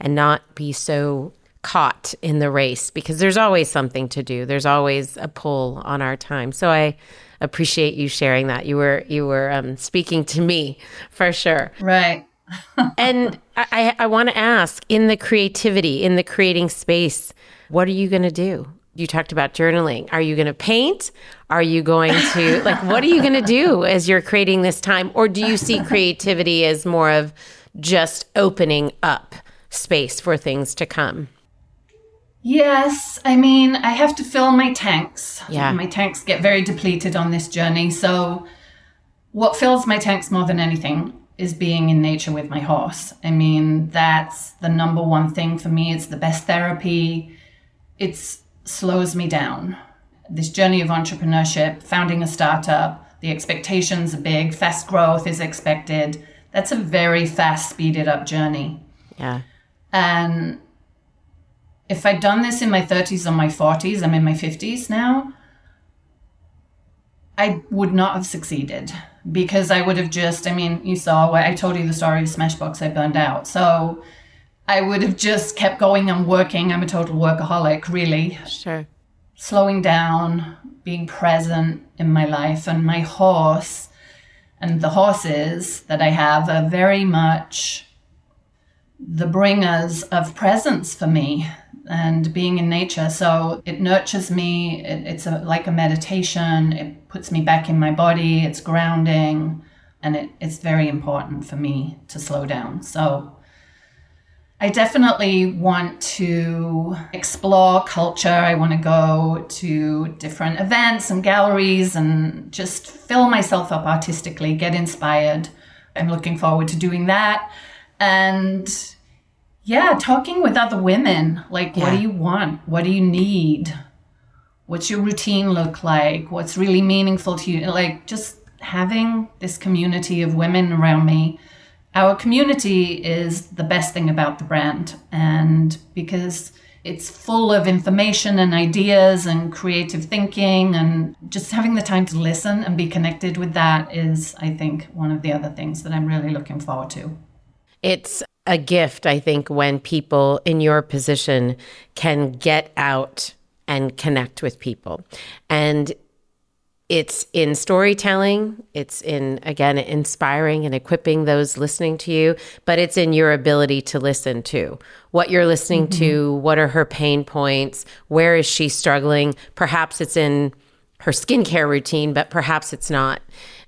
and not be so caught in the race because there's always something to do. There's always a pull on our time. So I appreciate you sharing that. You were you were um, speaking to me for sure Right. and I, I want to ask in the creativity, in the creating space, what are you going to do? You talked about journaling. Are you going to paint? Are you going to, like, what are you going to do as you're creating this time? Or do you see creativity as more of just opening up space for things to come? Yes, I mean, I have to fill my tanks. Yeah. My tanks get very depleted on this journey. So, what fills my tanks more than anything is being in nature with my horse. I mean, that's the number one thing for me. It's the best therapy. It slows me down. This journey of entrepreneurship, founding a startup, the expectations are big, fast growth is expected. That's a very fast, speeded up journey. Yeah. And if I'd done this in my 30s or my 40s, I'm in my 50s now, I would not have succeeded because I would have just, I mean, you saw where I told you the story of Smashbox I burned out. So I would have just kept going and working. I'm a total workaholic, really Sure. slowing down, being present in my life. And my horse and the horses that I have are very much the bringers of presence for me and being in nature. So it nurtures me. It, it's a, like a meditation. It puts me back in my body. It's grounding. And it, it's very important for me to slow down. So I definitely want to explore culture. I want to go to different events and galleries and just fill myself up artistically, get inspired. I'm looking forward to doing that. And yeah, talking with other women. Like, yeah. what do you want? What do you need? What's your routine look like? What's really meaningful to you? Like, just having this community of women around me our community is the best thing about the brand. And because it's full of information and ideas and creative thinking, and just having the time to listen and be connected with that is, I think, one of the other things that I'm really looking forward to. It's a gift, I think, when people in your position can get out and connect with people. And it's in storytelling, it's in, again, inspiring and equipping those listening to you, but it's in your ability to listen to what you're listening mm-hmm. to, what are her pain points, where is she struggling. Perhaps it's in her skincare routine, but perhaps it's not.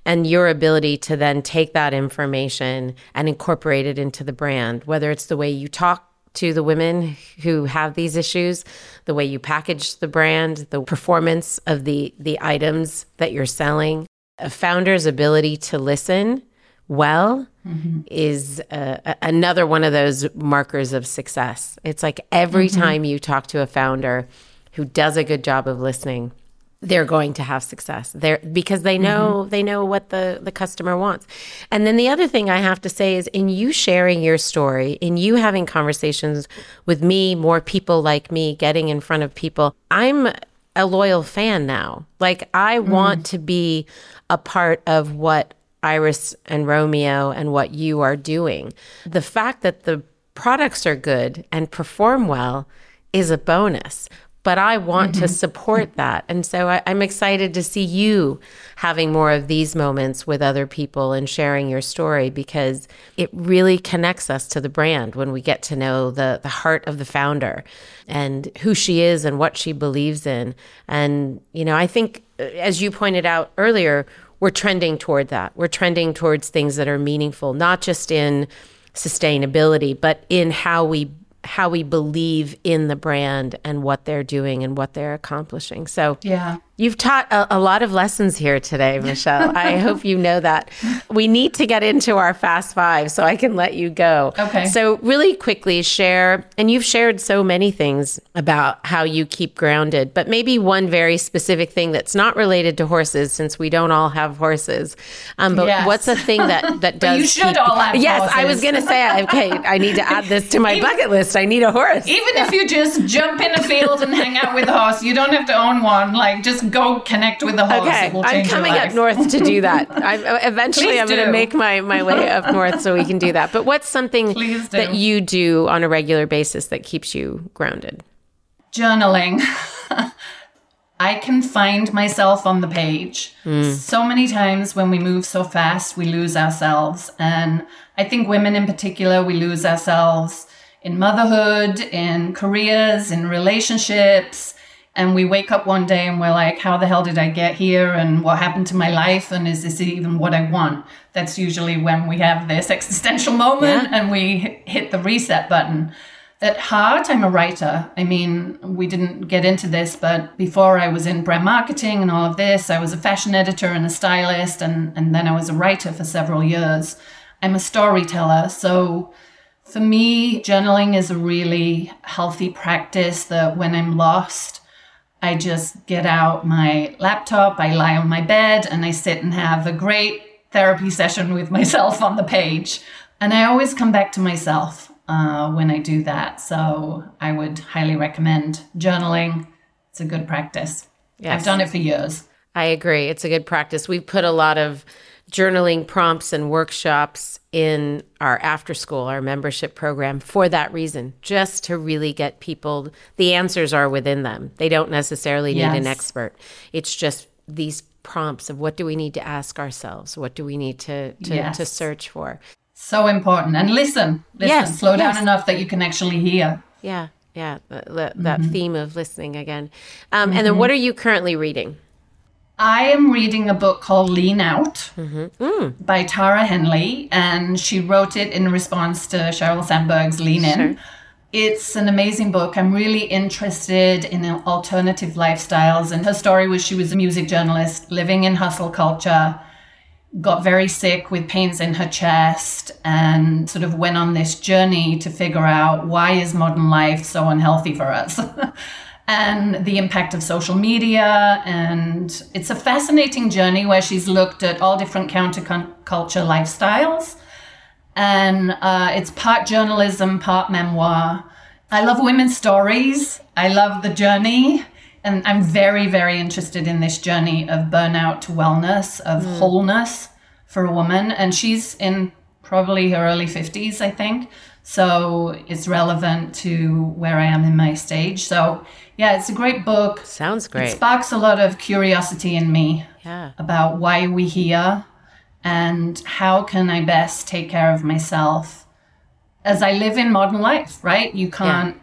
And your ability to then take that information and incorporate it into the brand, whether it's the way you talk to the women who have these issues, the way you package the brand, the performance of the the items that you're selling. A founder's ability to listen well mm-hmm. is uh, another one of those markers of success. It's like every mm-hmm. time you talk to a founder who does a good job of listening, they're going to have success. There because they know mm-hmm. they know what the the customer wants. And then the other thing i have to say is in you sharing your story in you having conversations with me more people like me getting in front of people i'm a loyal fan now. Like i mm. want to be a part of what iris and romeo and what you are doing. The fact that the products are good and perform well is a bonus but I want mm-hmm. to support that. And so I, am excited to see you having more of these moments with other people and sharing your story because it really connects us to the brand when we get to know the, the heart of the founder and who she is and what she believes in. And, you know, I think, uh, as you pointed out earlier, we're trending toward that. We're trending towards things that are meaningful, not just in sustainability, but in how we how we believe in the brand and what they're doing and what they're accomplishing. So, yeah. You've taught a, a, lot of lessons here today, Michele. I hope you know that. We need to get into our fast five so I can let you go. Okay. So, really quickly, share, and you've shared so many things about how you keep grounded, but maybe one very specific thing that's not related to horses, since we don't all have horses. Um, but yes. what's a thing that that does? you should keep, all have. Yes, horses. I was going to say, okay, I need to add this to my even, bucket list. I need a horse. Even yeah. if you just jump in a field and hang out with a horse, you don't have to own one. Like, just go connect with the horse. Okay, I'm coming up north to do that. I'm, eventually, I'm going to make my, my way up north so we can do that. But what's something that you do on a regular basis that keeps you grounded? Journaling. I can find myself on the page. Mm. So many times when we move so fast, we lose ourselves. And I think women in particular, we lose ourselves in motherhood, in careers, in relationships, and we wake up one day and we're like, how the hell did I get here? And what happened to my life? And is this even what I want? That's usually when we have this existential moment yeah. and we hit the reset button. At heart, I'm a writer. I mean, we didn't get into this, but before I was in brand marketing and all of this, I was a fashion editor and a stylist, and, and then I was a writer for several years. I'm a storyteller. So for me, journaling is a really healthy practice that when I'm lost, I just get out my laptop, I lie on my bed, and I sit and have a great therapy session with myself on the page. And I always come back to myself uh, when I do that. So I would highly recommend journaling. It's a good practice. Yes. I've done it for years. I agree. It's a good practice. We've put a lot of journaling prompts and workshops in our after school, our membership program for that reason, just to really get people, the answers are within them. They don't necessarily need yes. an expert. It's just these prompts of what do we need to ask ourselves? What do we need to, to, yes. to search for? So important. And listen, listen, Yes, slow down enough that you can actually hear. Yeah, yeah, th- th- that theme of listening again. Um, And then, what are you currently reading? I am reading a book called Lean Out mm-hmm. mm. by Tara Henley, and she wrote it in response to Sheryl Sandberg's Lean In. It's an amazing book. I'm really interested in alternative lifestyles. And her story was she was a music journalist living in hustle culture, got very sick with pains in her chest, and sort of went on this journey to figure out why is modern life so unhealthy for us. and the impact of social media. And it's a fascinating journey where she's looked at all different counterculture lifestyles. And uh, it's part journalism, part memoir. I love women's stories. I love the journey. And I'm very, very interested in this journey of burnout to wellness, of wholeness for a woman. And she's in probably her early 50s, I think. So it's relevant to where I am in my stage. So, yeah, it's a great book. Sounds It great. sparks a lot of curiosity in me Yeah. about why we here and how can I best take care of myself as I live in modern life, right? You can't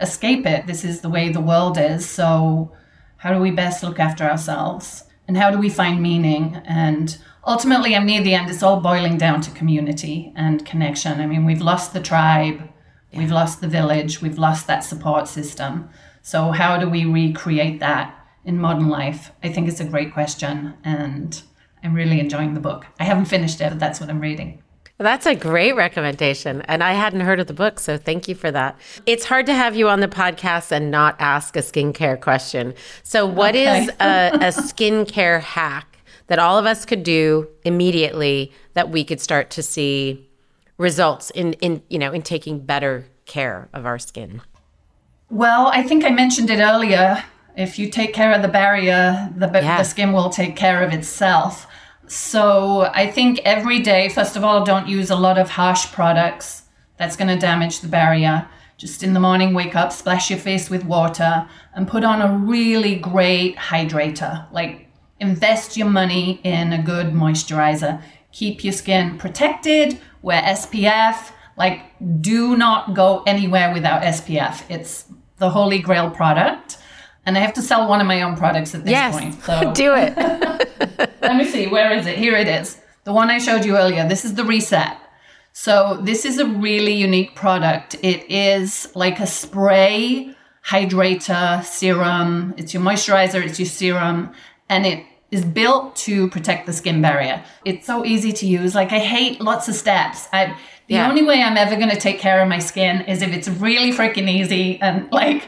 escape it. This is the way the world is. So how do we best look after ourselves? And how do we find meaning? And ultimately, I'm near the end. It's all boiling down to community and connection. I mean, we've lost the tribe, we've lost the village, we've lost that support system. So, how do we recreate that in modern life? I think it's a great question. And I'm really enjoying the book. I haven't finished it, but that's what I'm reading. That's a great recommendation. And I hadn't heard of the book, so thank you for that. It's hard to have you on the podcast and not ask a skincare question. So, what is Okay. a, a skincare hack that all of us could do immediately that we could start to see results in, in you know, in taking better care of our skin? Well, I think I mentioned it earlier. If you take care of the barrier, the, Yeah. the skin will take care of itself. So I think every day, first of all, don't use a lot of harsh products. That's going to damage the barrier. Just in the morning, wake up, splash your face with water, and put on a really great hydrator. Like, invest your money in a good moisturizer. Keep your skin protected, wear SPF. Like, do not go anywhere without SPF. It's the holy grail product. And I have to sell one of my own products at this Yes, point. So do it. let me see, where is it? Here it is. The one I showed you earlier. This is the Reset. So, this is a really unique product. It is like a spray hydrator serum. It's your moisturizer, it's your serum, and it is built to protect the skin barrier. It's so easy to use. Like, I hate lots of steps. I, the Yeah. only way I'm ever going to take care of my skin is if it's really freaking easy and like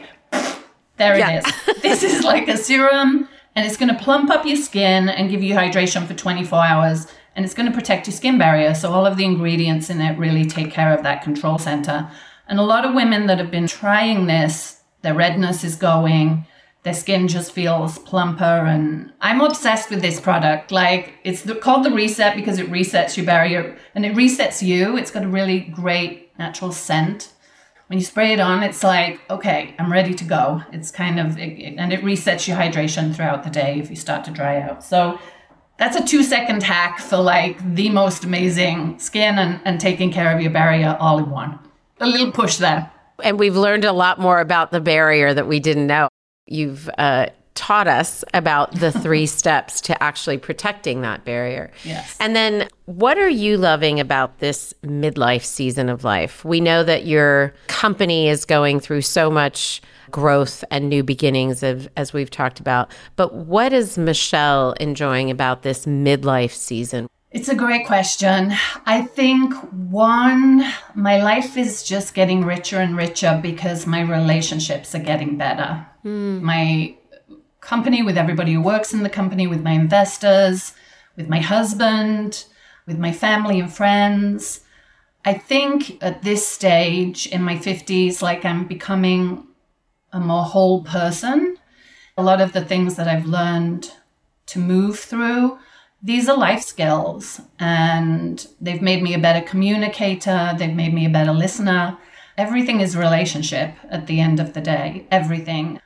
there Yeah. it is. This is like a serum, and it's going to plump up your skin and give you hydration for 24 hours, and it's going to protect your skin barrier. So, all of the ingredients in it really take care of that control center. And a lot of women that have been trying this, their redness is going, their skin just feels plumper. And I'm obsessed with this product. Like, it's the, called the Reset because it resets your barrier and it resets you. It's got a really great natural scent when you spray it on, it's like, okay, I'm ready to go. It's kind of, it, and it resets your hydration throughout the day if you start to dry out. So that's a two second hack for like the most amazing skin and, and taking care of your barrier all in one. A little push there. and we've learned a lot more about the barrier that we didn't know. You've uh, taught us about the three steps to actually protecting that barrier. Yes. And then, what are you loving about this midlife season of life? We know that your company is going through so much growth and new beginnings, of, as we've talked about. But what is Michele enjoying about this midlife season? It's a great question. I think one, my life is just getting richer and richer because my relationships are getting better. Hmm. My company, with everybody who works in the company, with my investors, with my husband, with my family and friends. I think at this stage in my 50s, like I'm becoming a more whole person. A lot of the things that I've learned to move through, these are life skills and they've made me a better communicator, they've made me a better listener. Everything is relationship at the end of the day, everything.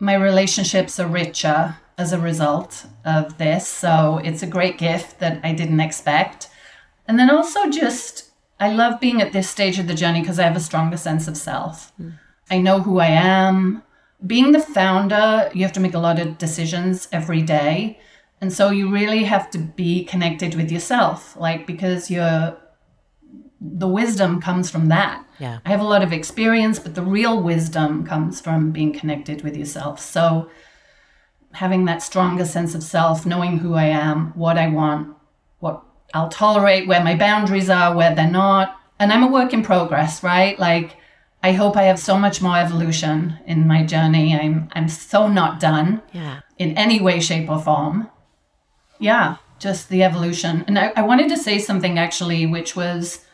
My relationships are richer as a result of this, so it's a great gift that I didn't expect. And then also just I love being at this stage of the journey because I have a stronger sense of self. Mm. I know who I am. Being the founder, you have to make a lot of decisions every day. And so you really have to be connected with yourself, like because you're the wisdom comes from that. Yeah. I have a lot of experience, but the real wisdom comes from being connected with yourself. So having that stronger sense of self, knowing who I am, what I want, what I'll tolerate, where my boundaries are, where they're not. And I'm a work in progress, right? Like I hope I have so much more evolution in my journey. I'm I'm so not done. Yeah. In any way, shape, or form. Yeah, just the evolution. And I, I wanted to say something actually, which was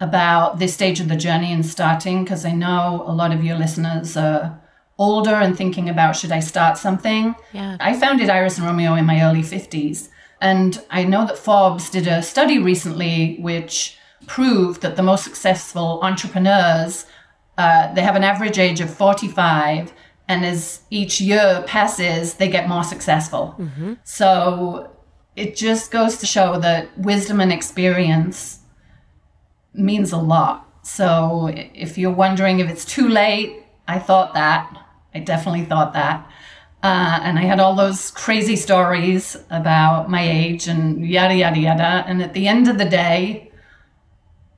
about this stage of the journey and starting because I know a lot of your listeners are older and thinking about should I start something. Yeah. I founded Iris and Romeo in my early 50s. And I know that Forbes did a study recently which proved that the most successful entrepreneurs uh, they have an average age of 45 and as each year passes they get more successful mm-hmm. so it just goes to show that wisdom and experience means a lot. So if you're wondering if it's too late, I thought that. I definitely thought that. Uh, and I had all those crazy stories about my age and yada, yada, yada. And at the end of the day,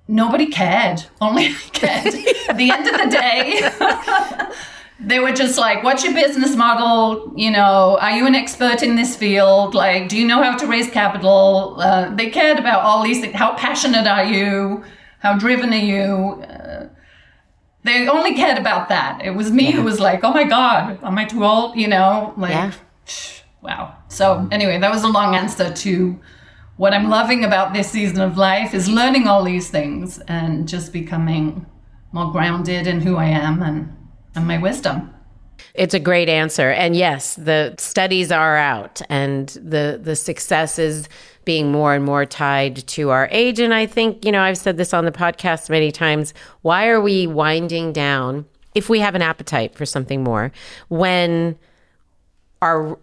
nobody cared. Only I cared. at the end of the day, they were just like, what's your business model? You know, are you an expert in this field? Like, do you know how to raise capital? Uh, they cared about all these things. How passionate are you? How driven are you? Uh, they only cared about that. It was me yeah. who was like, oh my God, am I too old? You know, like, yeah. wow. So, anyway, that was a long answer to what I'm loving about this season of life is learning all these things and just becoming more grounded in who I am and, and my wisdom. It's a great answer. And yes, the studies are out and the the success is being more and more tied to our age. And I think, you know, I've said this on the podcast many times. Why are we winding down if we have an appetite for something more when our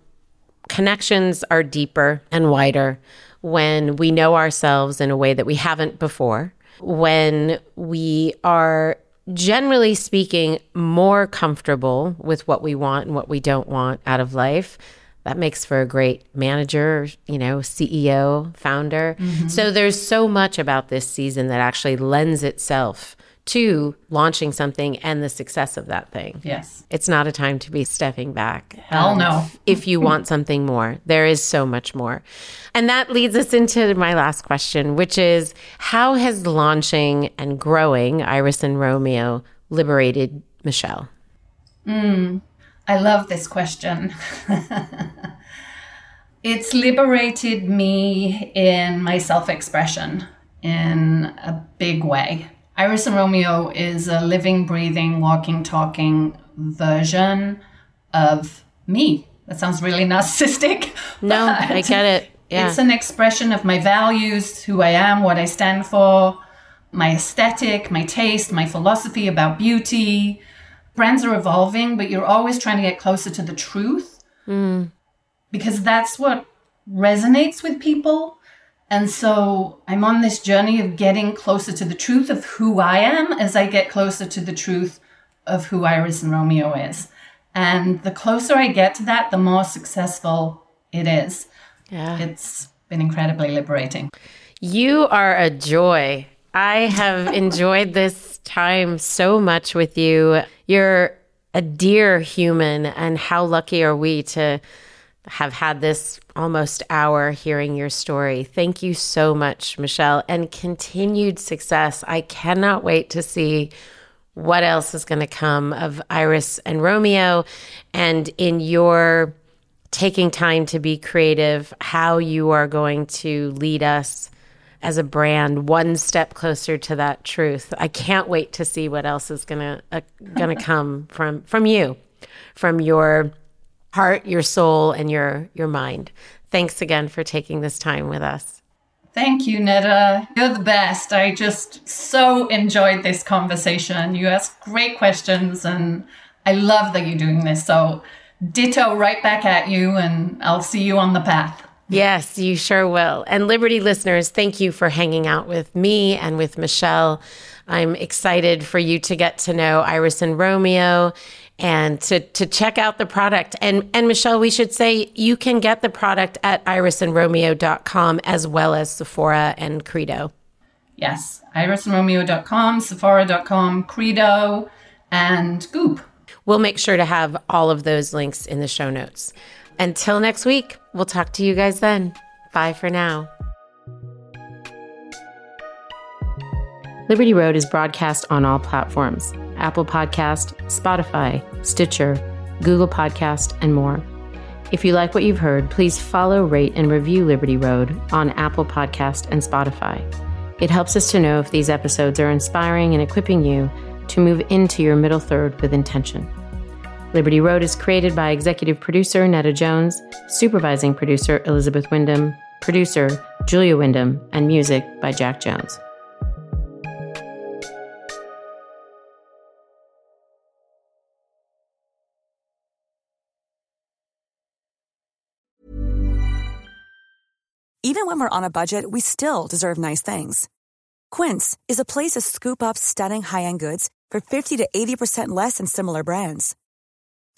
connections are deeper and wider, when we know ourselves in a way that we haven't before, when we are generally speaking more comfortable with what we want and what we don't want out of life that makes for a great manager, you know, CEO, founder. Mm-hmm. So there's so much about this season that actually lends itself to launching something and the success of that thing. Yes. It's not a time to be stepping back. Hell um, no. if you want something more, there is so much more. And that leads us into my last question, which is how has launching and growing Iris and Romeo liberated Michele? Mm, I love this question. it's liberated me in my self expression in a big way. Iris and Romeo is a living, breathing, walking, talking version of me. That sounds really narcissistic. No, I get it. Yeah. It's an expression of my values, who I am, what I stand for, my aesthetic, my taste, my philosophy about beauty, brands are evolving, but you're always trying to get closer to the truth mm. because that's what resonates with people. And so I'm on this journey of getting closer to the truth of who I am as I get closer to the truth of who Iris and Romeo is. And the closer I get to that, the more successful it is. Yeah. It's been incredibly liberating. You are a joy. I have enjoyed this time so much with you. You're a dear human, and how lucky are we to have had this almost hour hearing your story. Thank you so much, Michele, and continued success. I cannot wait to see what else is going to come of Iris and Romeo and in your taking time to be creative, how you are going to lead us as a brand one step closer to that truth. I can't wait to see what else is gonna uh, gonna come from from you, from your heart, your soul, and your your mind. Thanks again for taking this time with us. Thank you, Nada. You're the best. I just so enjoyed this conversation. You asked great questions, and I love that you're doing this. So, ditto right back at you, and I'll see you on the path. Yes, you sure will. And Liberty listeners, thank you for hanging out with me and with Michele. I'm excited for you to get to know Iris and Romeo and to to check out the product. And and Michele, we should say you can get the product at irisandromeo.com as well as Sephora and Credo. Yes, irisandromeo.com, sephora.com, Credo, and Goop. We'll make sure to have all of those links in the show notes. Until next week, we'll talk to you guys then. Bye for now. Liberty Road is broadcast on all platforms Apple Podcast, Spotify, Stitcher, Google Podcast, and more. If you like what you've heard, please follow, rate, and review Liberty Road on Apple Podcast and Spotify. It helps us to know if these episodes are inspiring and equipping you to move into your middle third with intention. Liberty Road is created by executive producer Netta Jones, supervising producer Elizabeth Wyndham, producer Julia Wyndham, and music by Jack Jones. Even when we're on a budget, we still deserve nice things. Quince is a place to scoop up stunning high end goods for 50 to 80% less than similar brands.